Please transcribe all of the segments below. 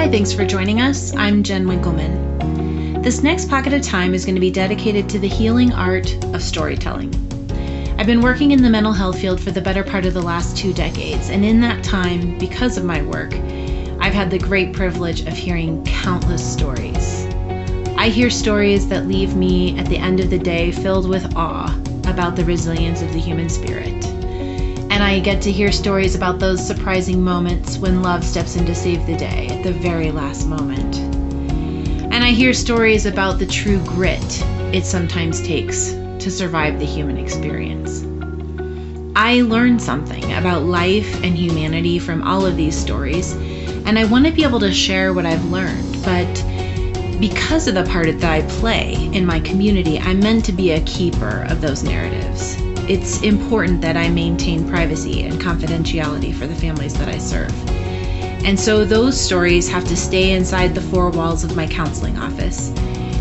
Hi, thanks for joining us. I'm Jen Winkleman. This next pocket of time is going to be dedicated to the healing art of storytelling. I've been working in the mental health field for the better part of the last two decades, and in that time, because of my work, I've had the great privilege of hearing countless stories. I hear stories that leave me at the end of the day filled with awe about the resilience of the human spirit. And I get to hear stories about those surprising moments when love steps in to save the day at the very last moment. And I hear stories about the true grit it sometimes takes to survive the human experience. I learned something about life and humanity from all of these stories, and I want to be able to share what I've learned, but because of the part that I play in my community, I'm meant to be a keeper of those narratives. It's important that I maintain privacy and confidentiality for the families that I serve. And so those stories have to stay inside the four walls of my counseling office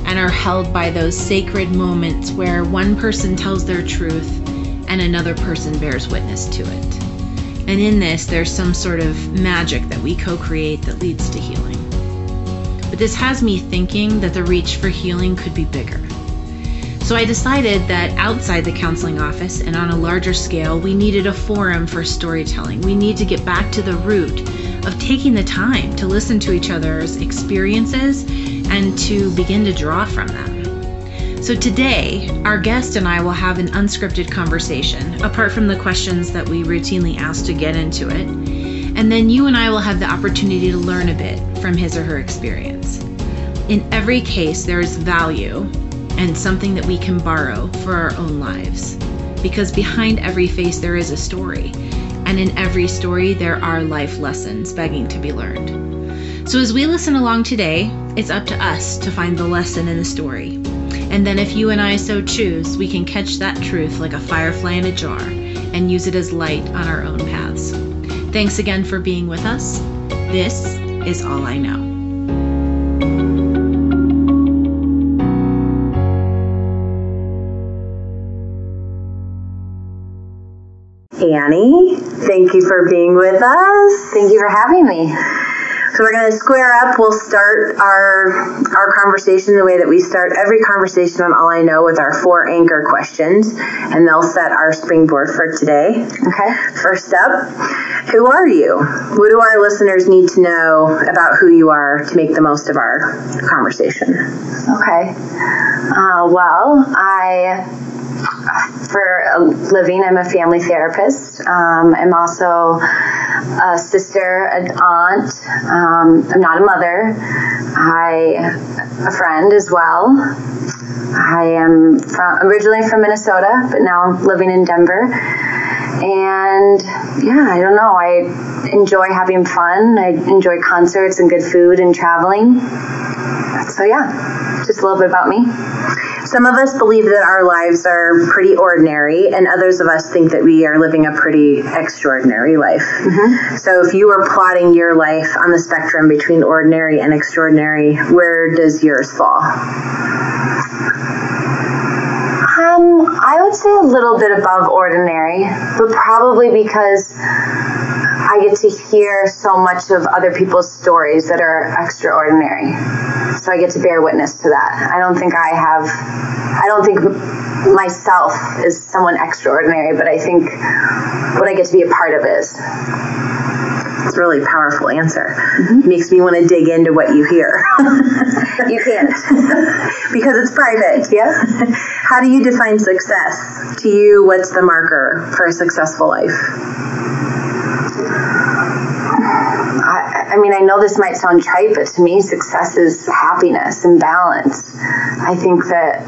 and are held by those sacred moments where one person tells their truth and another person bears witness to it. And in this, there's some sort of magic that we co create that leads to healing. But this has me thinking that the reach for healing could be bigger. So I decided that outside the counseling office and on a larger scale, we needed a forum for storytelling. We need to get back to the root of taking the time to listen to each other's experiences and to begin to draw from them. So today, our guest and I will have an unscripted conversation, apart from the questions that we routinely ask to get into it. And then you and I will have the opportunity to learn a bit from his or her experience. In every case, there is value and something that we can borrow for our own lives. Because behind every face, there is a story. And in every story, there are life lessons begging to be learned. So as we listen along today, it's up to us to find the lesson in the story. And then, if you and I so choose, we can catch that truth like a firefly in a jar and use it as light on our own paths. Thanks again for being with us. This is All I Know. Annie, thank you for being with us. Thank you for having me. So we're going to square up. We'll start our our conversation the way that we start every conversation on All I Know with our four anchor questions, and they'll set our springboard for today. Okay. First up, who are you? What do our listeners need to know about who you are to make the most of our conversation? Okay. Uh, well, I for a living, I'm a family therapist. Um, I'm also a sister, an aunt. Um, I'm not a mother. I a friend as well. I am from originally from Minnesota, but now living in Denver. And yeah, I don't know. I enjoy having fun. I enjoy concerts and good food and traveling. So yeah, just a little bit about me. Some of us believe that our lives are pretty ordinary, and others of us think that we are living a pretty extraordinary life. Mm-hmm. So, if you were plotting your life on the spectrum between ordinary and extraordinary, where does yours fall? Um, I would say a little bit above ordinary, but probably because I get to hear so much of other people's stories that are extraordinary. So I get to bear witness to that. I don't think I have, I don't think myself is someone extraordinary, but I think what I get to be a part of is. It's a really powerful answer. Mm-hmm. Makes me want to dig into what you hear. you can't. because it's private. Yeah. How do you define success? To you, what's the marker for a successful life? I, I mean, I know this might sound trite, but to me, success is happiness and balance. I think that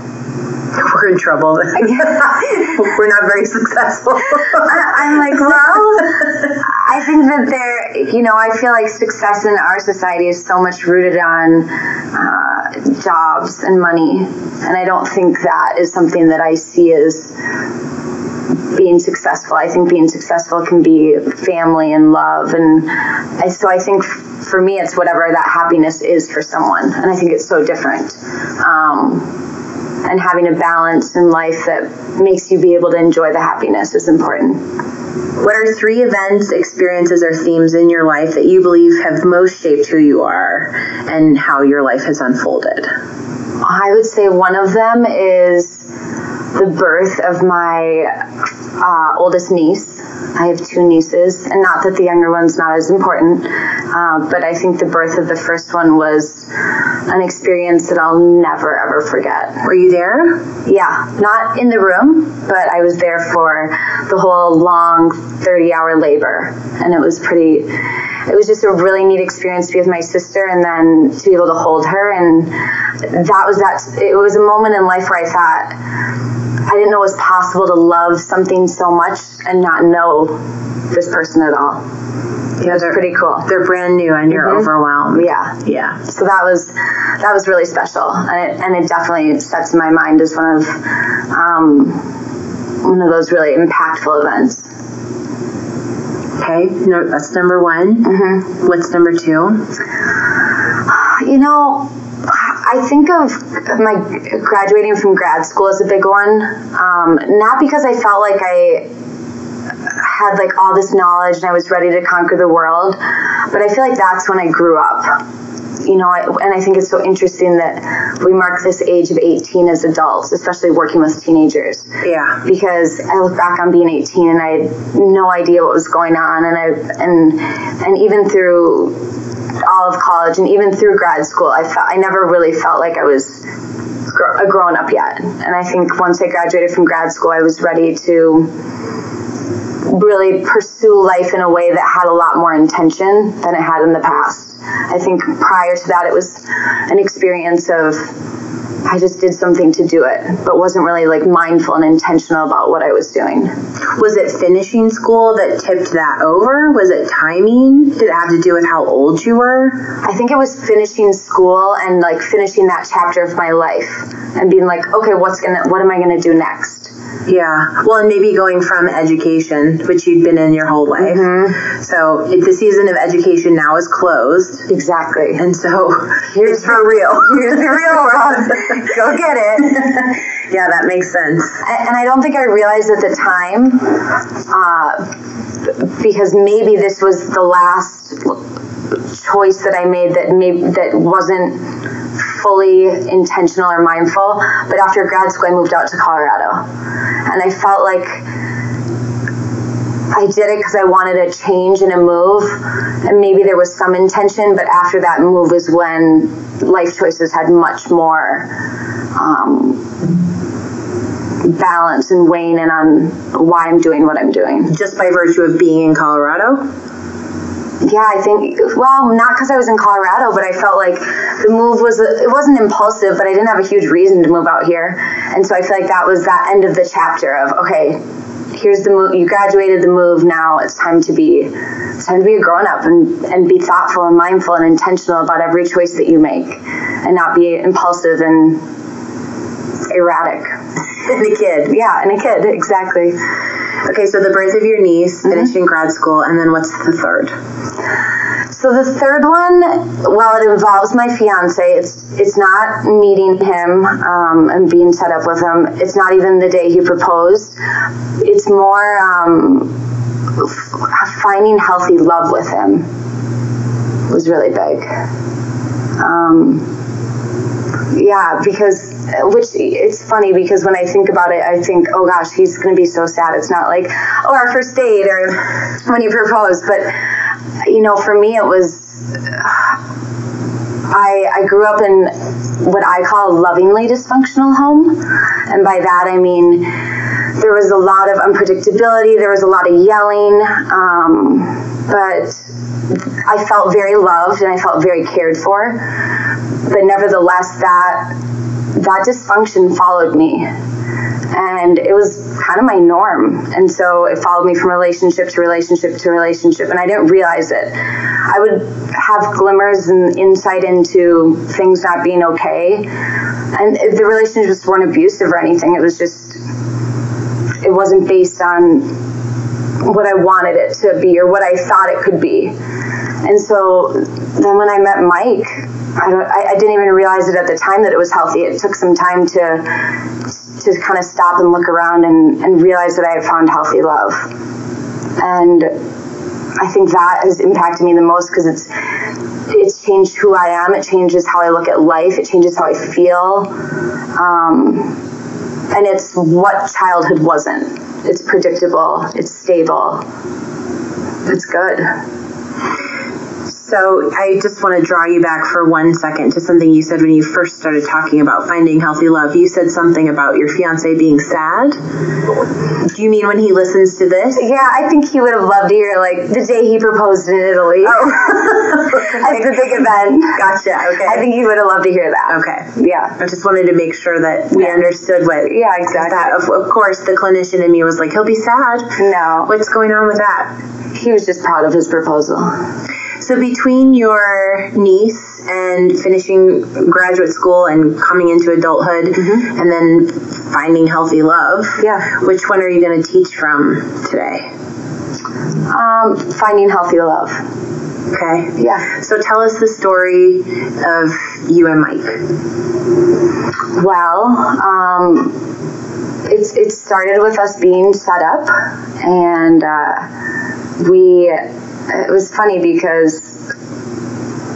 we're in trouble. I guess we're not very successful. I'm like, well, I think that there, you know, I feel like success in our society is so much rooted on uh, jobs and money, and I don't think that is something that I see as being successful. I think being successful can be family and love, and I, so I think for me, it's whatever that happiness is for someone, and I think it's so different. Um, and having a balance in life that makes you be able to enjoy the happiness is important. What are three events, experiences, or themes in your life that you believe have most shaped who you are and how your life has unfolded? I would say one of them is the birth of my uh, oldest niece. I have two nieces, and not that the younger one's not as important, uh, but I think the birth of the first one was an experience that I'll never ever forget. Were you there? Yeah, not in the room, but I was there for the whole long 30 hour labor, and it was pretty. It was just a really neat experience to be with my sister, and then to be able to hold her, and that was that. It was a moment in life where I thought I didn't know it was possible to love something so much and not know this person at all. Yeah, they're pretty cool. They're brand new and you're mm-hmm. overwhelmed. Yeah, yeah. So that was that was really special, and it and it definitely sets in my mind as one of um, one of those really impactful events. Okay, no, that's number one. Mm-hmm. What's number two? You know, I think of my graduating from grad school as a big one, um, not because I felt like I had like all this knowledge and I was ready to conquer the world, but I feel like that's when I grew up. You know, I, and I think it's so interesting that we mark this age of 18 as adults, especially working with teenagers. Yeah. Because I look back on being 18 and I had no idea what was going on, and I and and even through all of college and even through grad school, I felt I never really felt like I was a grown up yet. And I think once I graduated from grad school, I was ready to really pursue life in a way that had a lot more intention than it had in the past. I think prior to that, it was an experience of I just did something to do it, but wasn't really like mindful and intentional about what I was doing. Was it finishing school that tipped that over? Was it timing? Did it have to do with how old you were? I think it was finishing school and like finishing that chapter of my life and being like, okay, what's gonna, what am I gonna do next? Yeah. Well, and maybe going from education, which you'd been in your whole life. Mm-hmm. So it, the season of education now is closed. Exactly. And so here's for real. Here's the real world. Go get it. yeah, that makes sense. And I don't think I realized at the time, uh, because maybe this was the last choice that I made that maybe that wasn't fully intentional or mindful. But after grad school, I moved out to Colorado, and I felt like I did it because I wanted a change and a move, and maybe there was some intention. But after that move was when life choices had much more um, balance and weighing in on why I'm doing what I'm doing. Just by virtue of being in Colorado yeah, I think well, not because I was in Colorado, but I felt like the move was it wasn't impulsive, but I didn't have a huge reason to move out here, and so I feel like that was that end of the chapter of okay, here's the move. You graduated the move. Now it's time to be it's time to be a grown up and and be thoughtful and mindful and intentional about every choice that you make, and not be impulsive and erratic. and a kid, yeah, and a kid, exactly. Okay, so the birth of your niece, mm-hmm. finishing grad school, and then what's the third? So the third one, while it involves my fiance, it's it's not meeting him um, and being set up with him. It's not even the day he proposed. It's more um, finding healthy love with him was really big. Um, yeah, because which it's funny because when I think about it, I think, oh gosh, he's going to be so sad. It's not like, oh, our first date or when he proposed, but you know, for me, it was. I, I grew up in what I call a lovingly dysfunctional home. And by that, I mean there was a lot of unpredictability, there was a lot of yelling, um, but I felt very loved and I felt very cared for. But nevertheless, that that dysfunction followed me. And it was kind of my norm. And so it followed me from relationship to relationship to relationship and i didn't realize it. I would have glimmers and insight into things not being okay. And the relationships weren't abusive or anything it was just it wasn't based on what i wanted it to be or what i thought it could be and so then when i met mike I, I didn't even realize it at the time that it was healthy. It took some time to to kind of stop and look around and, and realize that I had found healthy love. and I think that has impacted me the most because it's it's changed who I am. It changes how I look at life. It changes how I feel. Um, and it's what childhood wasn't. It's predictable. It's stable. It's good. So I just want to draw you back for one second to something you said when you first started talking about finding healthy love. You said something about your fiance being sad. Do you mean when he listens to this? Yeah, I think he would have loved to hear like the day he proposed in Italy. Oh. At the big event. Gotcha. Okay. I think he would have loved to hear that. Okay. Yeah. I just wanted to make sure that we Yeah. understood what. Yeah, exactly. That of, of course the clinician in me was like, he'll be sad. No. What's going on with that? He was just proud of his proposal. So between your niece and finishing graduate school and coming into adulthood, and then finding healthy love, Yeah. which one are you going to teach from today? Um, finding healthy love. Okay. Yeah. So tell us the story of you and Mike. Well, um, it's it started with us being set up, and uh, we. It was funny because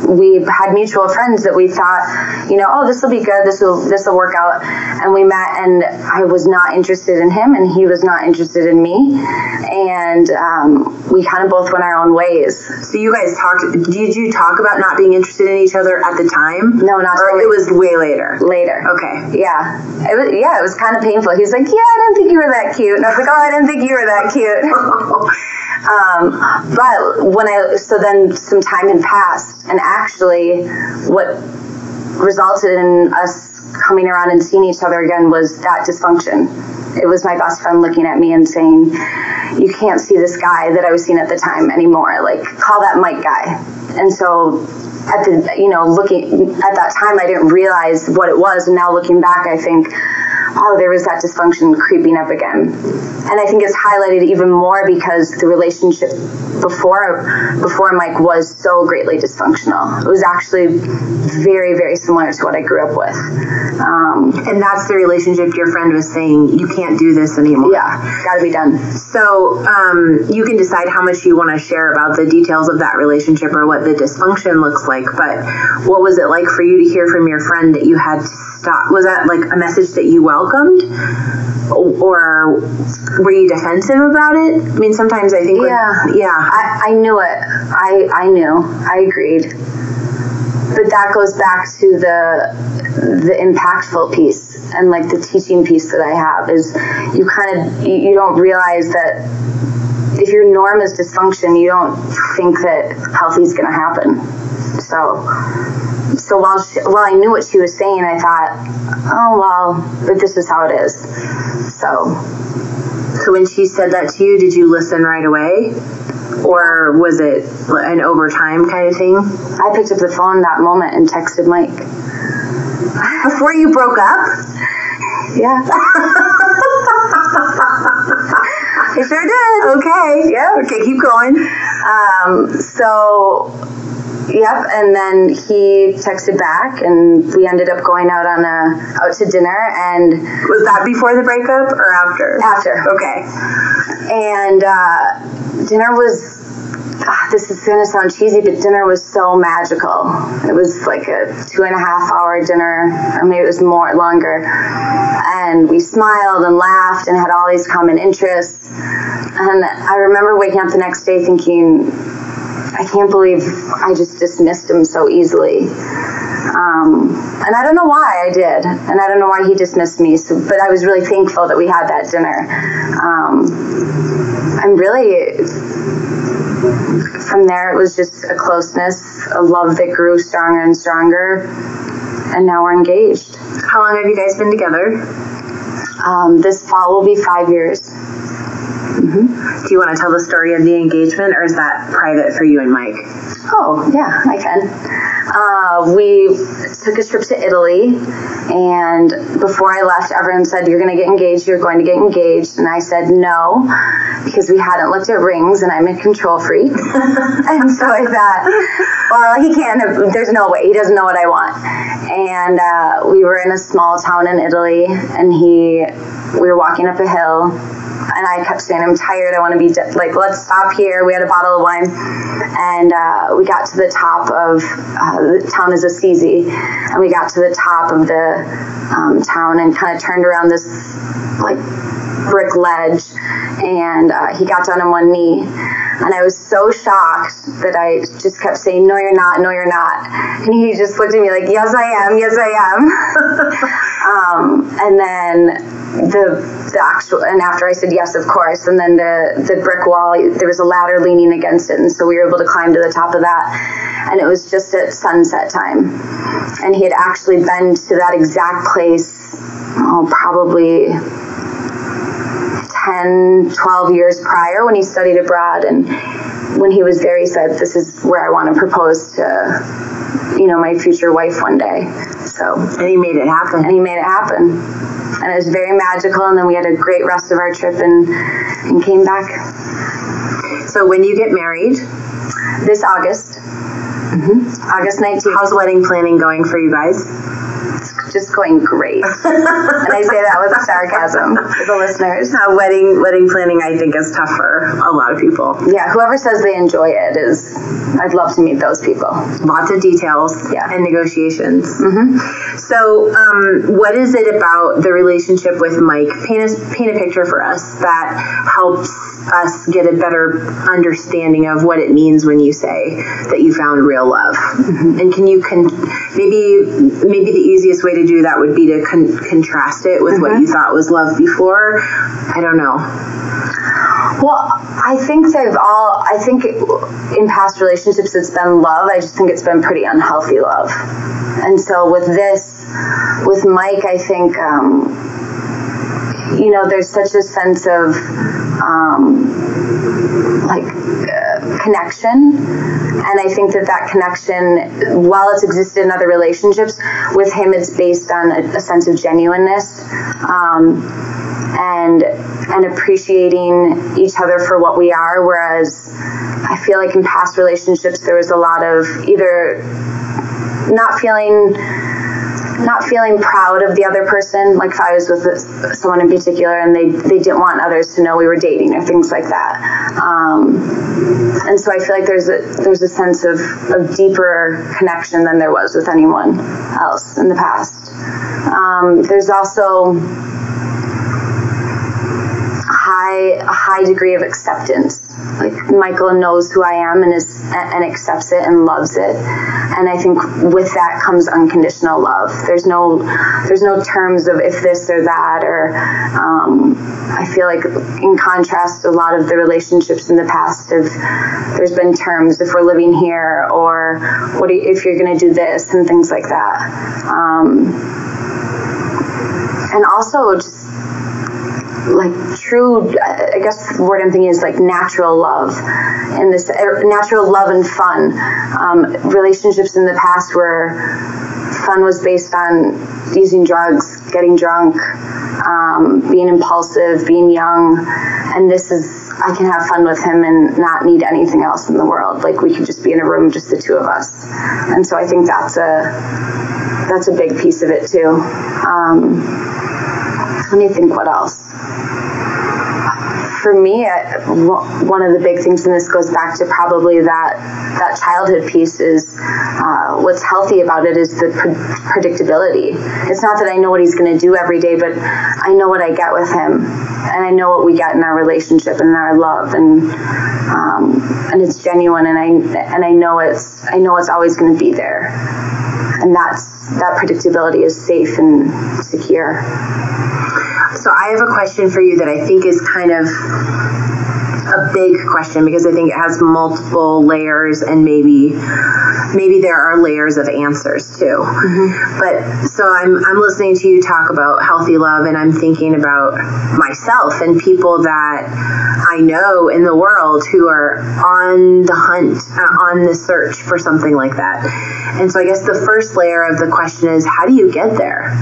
we had mutual friends that we thought, you know, oh, this will be good. This will this will work out. And we met, and I was not interested in him, and he was not interested in me, and um, we kind of both went our own ways. So you guys talked. Did you talk about not being interested in each other at the time? No, not Or it was way later. later. Okay. Yeah, it was. Yeah, it was kind of painful. He's like, "Yeah, I didn't think you were that cute," and I was like, "Oh, I didn't think you were that cute." um, but when I so then some time had passed, and actually, what resulted in us coming around and seeing each other again was that dysfunction. It was my best friend looking at me and saying, "You can't see this guy that I was seeing at the time anymore. Like, call that Mike guy." And so at the you know looking at that time i didn't realize what it was and now looking back i think oh there was that dysfunction creeping up again and i think it's highlighted even more because the relationship before before mike was so greatly dysfunctional it was actually very very similar to what i grew up with um, And that's the relationship your friend was saying you can't do this anymore. yeah gotta be done So um, you can decide how much you want to share about the details of that relationship or what the dysfunction looks like. But what was it like for you to hear from your friend that you had to stop? Was that like a message that you welcomed, or were you defensive about it? I mean, sometimes I think. Yeah. yeah. I, I knew it. I, I knew. I agreed. But that goes back to the the impactful piece and like the teaching piece that I have is you kind of you, you don't realize that if your norm is dysfunction, you don't think that healthy is going to happen. So so while she, while I knew what she was saying, I thought, oh well, but this is how it is. So So when she said that to you, did you listen right away? Or was it an overtime kind of thing? I picked up the phone that moment and texted Mike. Before you broke up? Yeah. I sure did. Okay. Yeah. Okay, keep going. Um, so, yep. And then he texted back, and we ended up going out on a out to dinner. And Was that before the breakup or after? after, Okay. and uh, dinner was. ah, this is gonna sound cheesy, but dinner was so magical. It was like a two and a half hour dinner, or maybe it was more longer. And we smiled and laughed and had all these common interests. And I remember waking up the next day thinking, I can't believe I just dismissed him so easily. Um, and I don't know why I did, and I don't know why he dismissed me. So, but I was really thankful that we had that dinner. Um, I'm really from there. It was just a closeness, a love that grew stronger and stronger, and now we're engaged. How long have you guys been together? Um, this fall will be five years. Do you want to tell the story of the engagement or is that private for you and Mike? Oh, yeah, I can. Uh, we took a trip to Italy, and before I left, everyone said, You're going to get engaged, you're going to get engaged. And I said, No, because we hadn't looked at rings, and I'm a control freak. and so I thought, Well, he can't, there's no way, he doesn't know what I want. And uh, we were in a small town in Italy, and he, we were walking up a hill. And I kept saying, I'm tired. I want to be de- like, let's stop here. We had a bottle of wine, and uh, we got to the top of uh, the town is Assisi, and we got to the top of the um, town and kind of turned around this like brick ledge, and uh, he got down on one knee. And I was so shocked that I just kept saying, No, you're not, no, you're not. And he just looked at me like, Yes, I am, yes, I am. and then the, the actual, and after I said yes, of course, and then the, the brick wall, there was a ladder leaning against it. And so we were able to climb to the top of that. And it was just at sunset time. And he had actually been to that exact place, oh, probably 10, 12 years prior when he studied abroad. And when he was there, he said, This is where I want to propose to, you know, my future wife one day. So, and he made it happen. And he made it happen. And it was very magical. And then we had a great rest of our trip and, and came back. So, when you get married? This August. Mm-hmm. August 19th. How's wedding planning going for you guys? Just going great. and I say that with sarcasm for the listeners. Uh, wedding wedding planning, I think, is tough for a lot of people. Yeah, whoever says they enjoy it is. I'd love to meet those people. Lots of details yeah. and negotiations. Mm-hmm. So, um, what is it about the relationship with Mike? Paint a paint a picture for us that helps us get a better understanding of what it means when you say that you found real love. Mm-hmm. And can you con- maybe maybe the easiest way to do that would be to con- contrast it with mm-hmm. what you thought was love before? I don't know. Well, I think they've all. I think in past relationships it's been love. I just think it's been pretty unhealthy love. And so with this, with Mike, I think. Um, you know, there's such a sense of um, like uh, connection, and I think that that connection, while it's existed in other relationships, with him it's based on a, a sense of genuineness. Um, and and appreciating each other for what we are whereas i feel like in past relationships there was a lot of either not feeling not feeling proud of the other person. Like if I was with someone in particular and they, they didn't want others to know we were dating or things like that. Um, and so I feel like there's a there's a sense of, of deeper connection than there was with anyone else in the past. Um, there's also high a high degree of acceptance like Michael knows who I am and is and accepts it and loves it. And I think with that comes unconditional love. There's no there's no terms of if this or that or um, I feel like in contrast a lot of the relationships in the past have there's been terms if we're living here or what you, if you're going to do this and things like that. Um, and also just like true i guess the word i'm thinking is like natural love. And this er, natural love and fun. Um, relationships in the past where fun was based on using drugs getting drunk um, being impulsive being young. And this is i can have fun with him and not need anything else in the world. Like we could just be in a room just the two of us. And so i think that's a that's a big piece of it too. Um, let me think what else for me, one of the big things, and this goes back to probably that that childhood piece, is uh, what's healthy about it is the pre- predictability. It's not that I know what he's going to do every day, but I know what I get with him, and I know what we get in our relationship and in our love, and um, and it's genuine, and I and I know it's I know it's always going to be there, and that's that predictability is safe and secure. So I have a question for you that I think is kind of a big question because I think it has multiple layers and maybe maybe there are layers of answers too. Mm-hmm. But so I'm I'm listening to you talk about healthy love and I'm thinking about myself and people that I know in the world who are on the hunt uh, on the search for something like that. And so I guess the first layer of the question is how do you get there?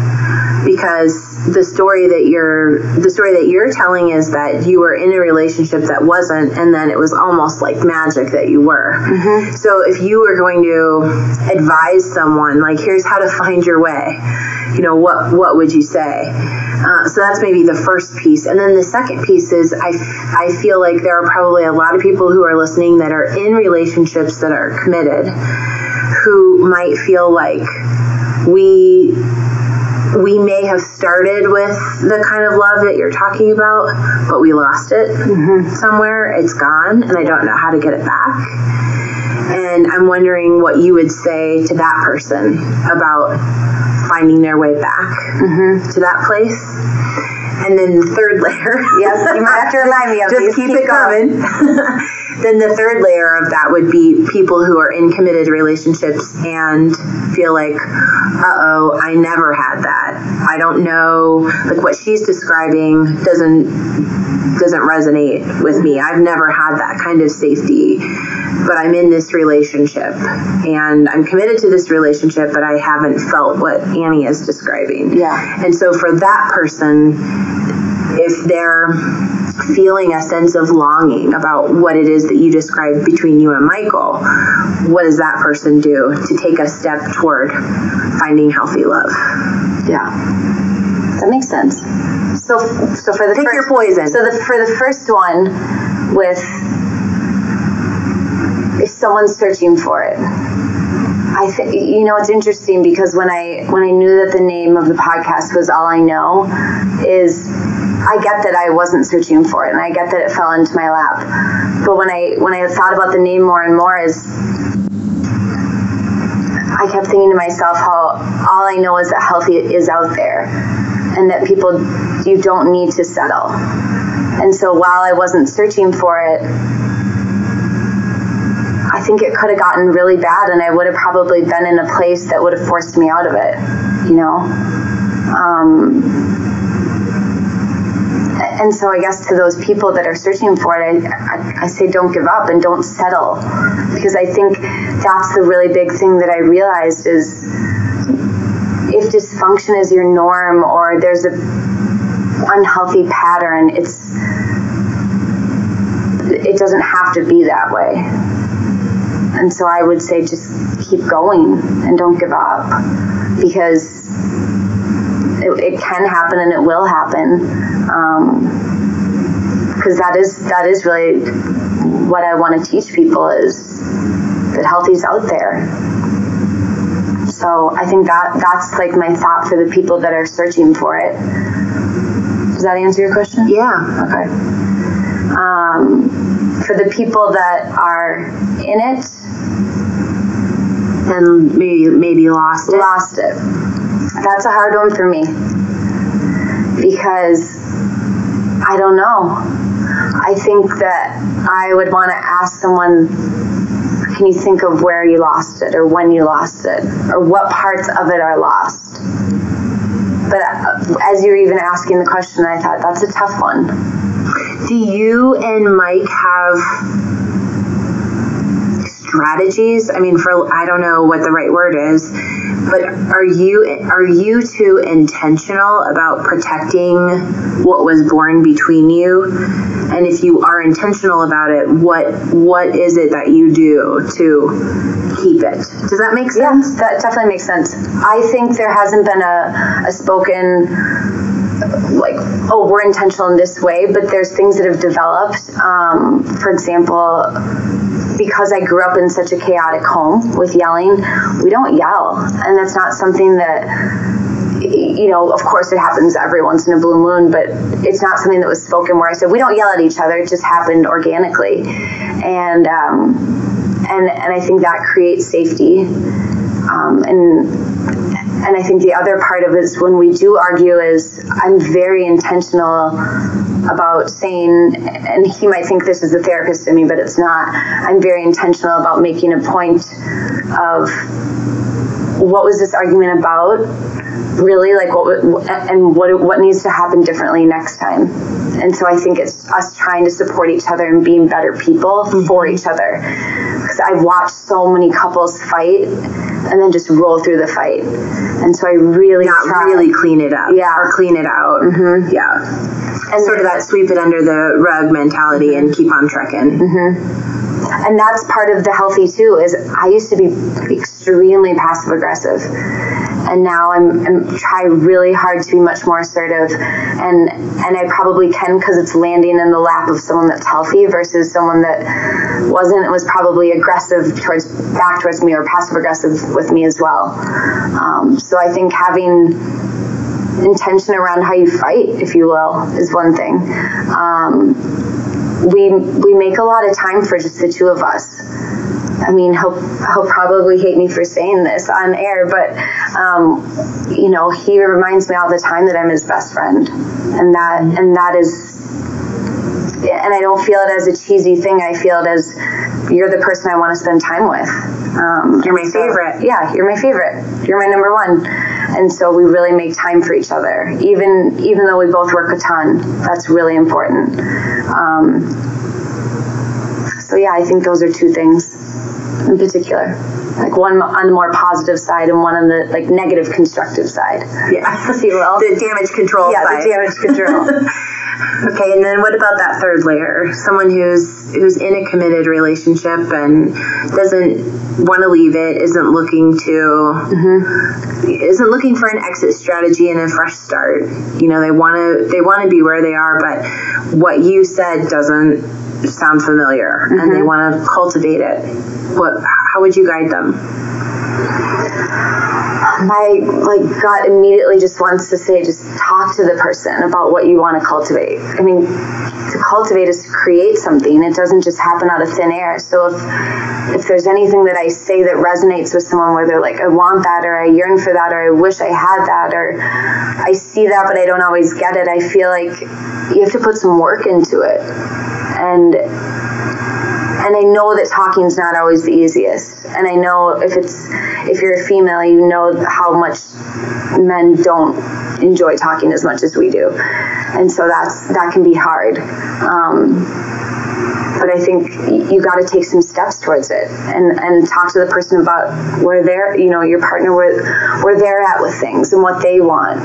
Because the story that you're the story that you're telling is that you were in a relationship that wasn't and then it was almost like magic that you were. Mm-hmm. so if you were going to advise someone like here's how to find your way you know what what would you say? Uh, so that's maybe the first piece. And then the second piece is I, I feel like there are probably a lot of people who are listening that are in relationships that are committed who might feel like we we may have started with the kind of love that you're talking about, but we lost it mm-hmm. somewhere. It's gone, and I don't know how to get it back. And I'm wondering what you would say to that person about finding their way back mm-hmm. to that place. And then the third layer. yes, you might have to remind me of Just keep, keep it coming. then the third layer of that would be people who are in committed relationships and feel like, uh oh, I never had that. I don't know, like what she's describing doesn't doesn't resonate with me. I've never had that kind of safety, but I'm in this relationship and I'm committed to this relationship, but I haven't felt what Annie is describing. Yeah. And so for that person, if they're feeling a sense of longing about what it is that you described between you and Michael, what does that person do to take a step toward finding healthy love? Yeah, that makes sense. So, so for the pick first, your poison. So the, for the first one, with if someone's searching for it. I think you know it's interesting because when I when I knew that the name of the podcast was all I know is I get that I wasn't searching for it, and I get that it fell into my lap. But when I when I thought about the name more and more, is I kept thinking to myself how all I know is that healthy is out there, and that people you don't need to settle. And so while I wasn't searching for it, I think it could have gotten really bad, and I would have probably been in a place that would have forced me out of it. You know. Um, and so I guess to those people that are searching for it, I, I, I, say don't give up and don't settle, because I think that's the really big thing that I realized is if dysfunction is your norm or there's a unhealthy pattern, it's it doesn't have to be that way. And so I would say just keep going and don't give up because it, it can happen and it will happen. Because um, that is that is really what I want to teach people is that healthy's out there. So I think that that's like my thought for the people that are searching for it. Does that answer your question? Yeah. Okay. Um, for the people that are in it and maybe maybe lost it. Lost it that's a hard one for me because I don't know. I think that I would want to ask someone, can you think of where you lost it or when you lost it or what parts of it are lost? But uh, as you're even asking the question, I thought that's a tough one. Do you and Mike have strategies? I mean, for I don't know what the right word is but are you are you two intentional about protecting what was born between you? And if you are intentional about it, what what is it that you do to keep it? Does that make sense? Yeah, that definitely makes sense. I think there hasn't been a, a spoken like oh we're intentional in this way but there's things that have developed um, for example because I grew up in such a chaotic home with yelling, we don't yell. And that's not something that, you know, of course it happens every once in a blue moon, but it's not something that was spoken where I said, we don't yell at each other. It just happened organically. And, um, and, and I think that creates safety. Um, and and I think the other part of it is when we do argue is I'm very intentional about saying, and he might think this is a therapist in me, but it's not. I'm very intentional about making a point of what was this argument about really like what and what what needs to happen differently next time and so i think it's us trying to support each other and being better people mm-hmm. for each other because i've watched so many couples fight and then just roll through the fight. And so I really not try. really clean it up, Yeah. or clean it out, mm-hmm. yeah, and sort of that sweep it under the rug mentality and keep on trucking. and that's part of the healthy too is i used to be extremely passive aggressive and now I'm, I'm try really hard to be much more assertive. And and i probably can because it's landing in the lap of someone that's healthy versus someone that wasn't was probably aggressive towards back towards me or passive aggressive with me as well. Um, so i think having intention around how you fight if you will is one thing um, we we make a lot of time for just the two of us. I mean, he'll he'll probably hate me for saying this on air, but um, you know, he reminds me all the time that I'm his best friend, and that and that is, and I don't feel it as a cheesy thing. I feel it as you're the person I want to spend time with. Um, You're my so- favorite. Yeah, you're my favorite. You're my number one, and so we really make time for each other. Even even though we both work a ton, that's really important. Um, so yeah, I think those are two things in particular. Like one on the more positive side and one on the like negative constructive side. Yeah, If you will. the damage control yeah, side. the damage control. Okay, and then what about that third layer? Someone who's who's in a committed relationship and doesn't want to leave it, isn't looking to mm-hmm. isn't looking for an exit strategy and a fresh start. You know, they want to they want to be where they are, but what you said doesn't sound familiar, and they mm-hmm. want to cultivate it. What? How would you guide them? My like gut immediately just wants to say just talk to the person about what you want to cultivate. I mean to cultivate is to create something. It doesn't just happen out of thin air. So if if there's anything that i say that resonates with someone where they're like i want that or i yearn for that or i wish i had that or i see that but i don't always get it i feel like you have to put some work into it. And and I know that talking's not always the easiest. And I know if it's if you're a female, you know how much men don't enjoy talking as much as we do, and so that's that can be hard. Um, but I think you got to take some steps towards it and and talk to the person about where they're you know your partner where where they're at with things and what they want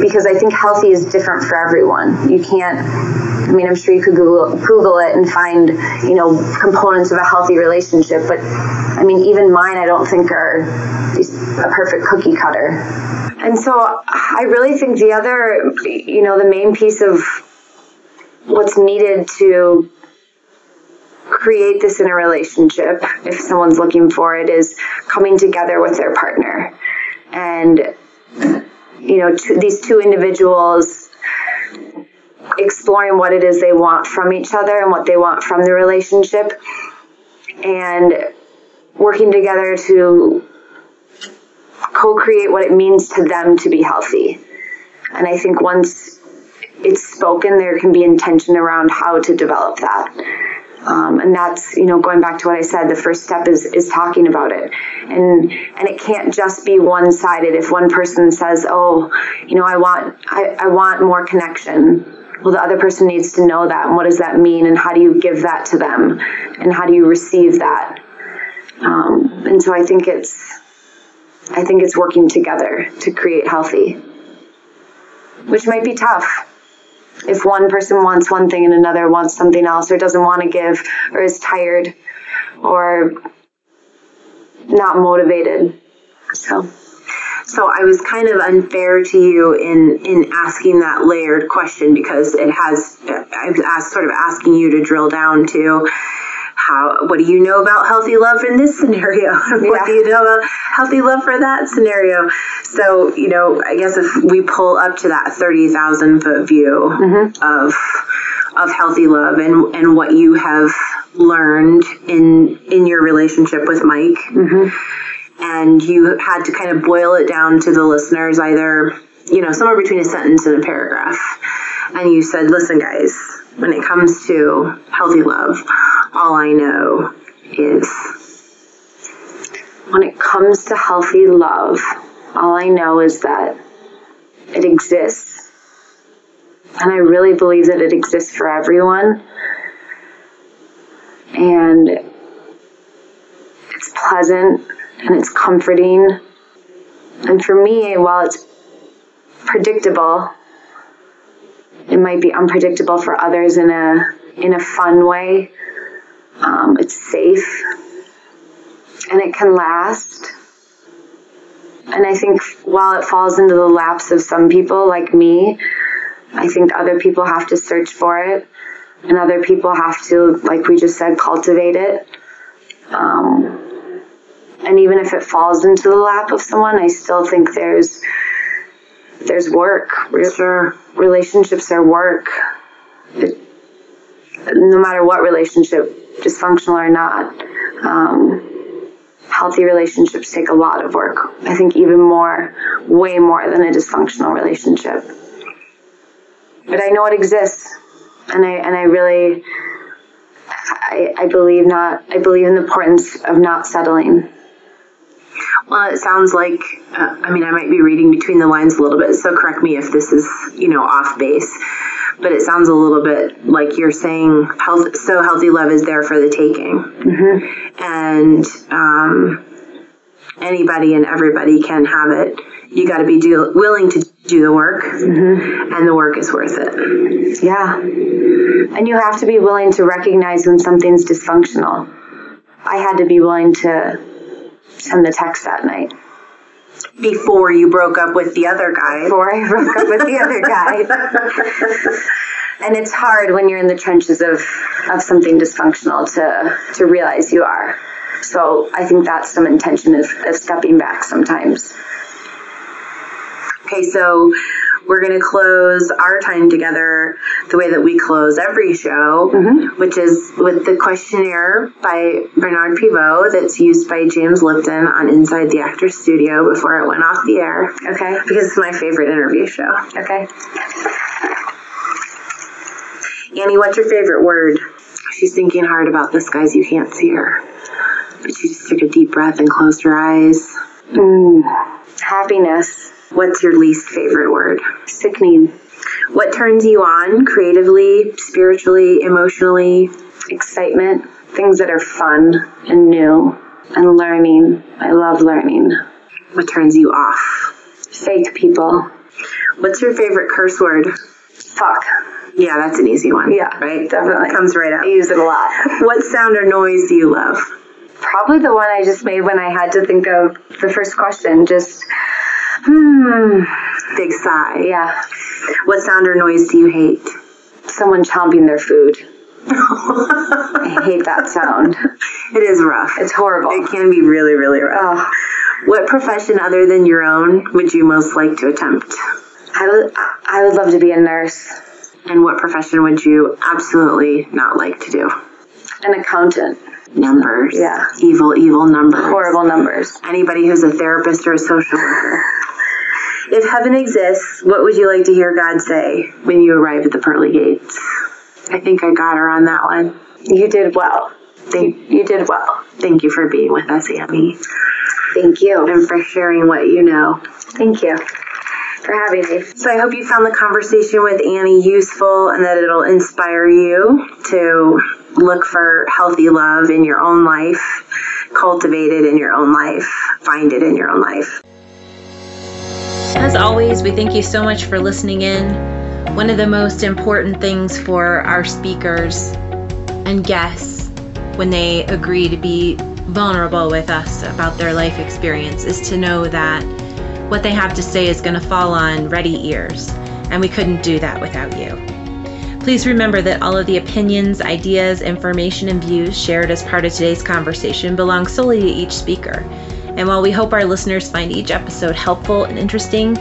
because I think healthy is different for everyone. You can't. I mean, I'm sure you could Google Google it and find you know components of a healthy relationship, but I mean, even mine, I don't think are a perfect cookie cutter. And so, I really think the other, you know, the main piece of what's needed to create this in a relationship, if someone's looking for it, is coming together with their partner and you know, these two individuals exploring what it is they want from each other and what they want from the relationship and working together to co-create what it means to them to be healthy. And I think once it's spoken, there can be intention around how to develop that. Um, and that's you know going back to what I said. The first step is is talking about it, and and it can't just be one sided. If one person says, "Oh, you know, I want I, I want more connection," well, the other person needs to know that, and what does that mean, and how do you give that to them, and how do you receive that? Um, and so I think it's I think it's working together to create healthy, which might be tough if one person wants one thing and another wants something else or doesn't want to give or is tired or not motivated. So So I was kind of unfair to you in in asking that layered question because it has I was asked, sort of asking you to drill down to how what do you know about healthy love in this scenario? what do you know about healthy love for that scenario? So you know, I guess if we pull up to that thirty thousand foot view mm-hmm. of of healthy love and and what you have learned in in your relationship with Mike mm-hmm. and you had to kind of boil it down to the listeners either you know somewhere between a sentence and a paragraph and you said listen guys when it comes to healthy love all i know is when it comes to healthy love all i know is that it exists and i really believe that it exists for everyone and it's pleasant and it's comforting. And for me, while it's predictable, it might be unpredictable for others in a in a fun way. Um, it's safe and it can last. And I think while it falls into the laps of some people like me, I think other people have to search for it, and other people have to, like we just said, cultivate it. Um, and even if it falls into the lap of someone, I still think there's there's work. Sure. Relationships are work. It, no matter what relationship, dysfunctional or not. Um, healthy relationships take a lot of work. I think even more, way more than a dysfunctional relationship. But I know it exists, and I and I really, I, I believe not. I believe in the importance of not settling. Well, it sounds like, uh, I mean, I might be reading between the lines a little bit, so correct me if this is, you know, off base but it sounds a little bit like you're saying health, so healthy love is there for the taking. Mm-hmm. and um, anybody and everybody can have it. You got to be do, willing to do the work mm-hmm. and the work is worth it. Yeah. And you have to be willing to recognize when something's dysfunctional. I had to be willing to send the text that night before you broke up with the other guy. Before I broke up with the other guy. and it's hard when you're in the trenches of, of something dysfunctional to, to realize you are. So I think that's some intention of, of stepping back sometimes. Okay, so we're going to close our time together the way that we close every show, mm-hmm. which is with the questionnaire by Bernard Pivot that's used by James Lipton on Inside the Actors Studio before it went off the air. Okay. Because it's my favorite interview show. Okay. Annie, what's your favorite word? She's thinking hard about this, guys. You can't see her. But she just took a deep breath and closed her eyes. Mm. Happiness. What's your least favorite word? Sickening. What turns you on creatively, spiritually, emotionally? Excitement. Things that are fun and new and learning. I love learning. What turns you off? Fake people. What's your favorite curse word? Fuck. Yeah, that's an easy one. Yeah, right? Definitely. Comes right out. I use it a lot. what sound or noise do you love? Probably the one I just made when I had to think of the first question. Just Hmm. Big sigh. Yeah. What sound or noise do you hate? Someone chomping their food. I hate that sound. It is rough. It's horrible. It can be really, really rough. Oh. What profession other than your own would you most like to attempt? I would, I would love to be a nurse. And what profession would you absolutely not like to do? An accountant. Numbers. Yeah. Evil, evil numbers. Horrible numbers. Anybody who's a therapist or a social worker. If heaven exists, what would you like to hear God say when you arrive at the pearly gates? I think I got her on that one. You did well. Thank, you you did well. Thank you for being with us, Amy. Thank you. And for sharing what you know. Thank you for having me. So I hope you found the conversation with Annie useful and that it'll inspire you to look for healthy love in your own life, cultivate it in your own life, find it in your own life. As always, we thank you so much for listening in. One of the most important things for our speakers and guests when they agree to be vulnerable with us about their life experience is to know that what they have to say is going to fall on ready ears, and we couldn't do that without you. Please remember that all of the opinions, ideas, information, and views shared as part of today's conversation belong solely to each speaker and while we hope our listeners find each episode helpful and interesting,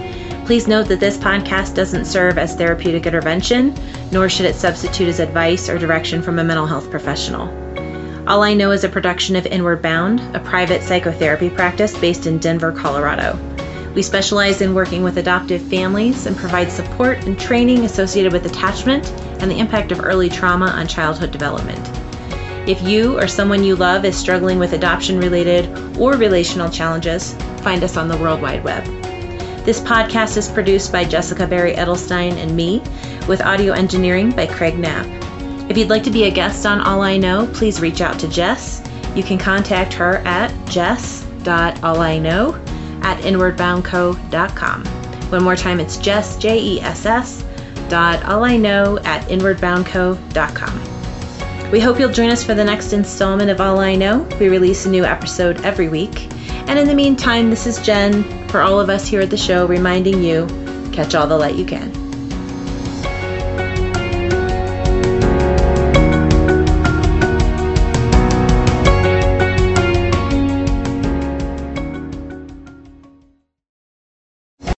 please note that this podcast doesn't serve as therapeutic intervention, nor should it substitute as advice or direction from a mental health professional. All I Know is a production of Inward Bound, a private psychotherapy practice based in Denver, Colorado. We specialize in working with adoptive families and provide support and training associated with attachment and the impact of early trauma on childhood development. If you or someone you love is struggling with adoption related or relational challenges, find us on the World Wide Web. This podcast is produced by Jessica Barry Edelstein and me, with audio engineering by Craig Knapp. If you'd like to be a guest on All I Know, please reach out to Jess. You can contact her at jess jess.alliknow at inwardboundco.com. One more time, it's jess, J E S S, dot all I know at inwardboundco.com. We hope you'll join us for the next installment of All I Know. We release a new episode every week. And in the meantime, this is Jen for all of us here at the show reminding you catch all the light you can.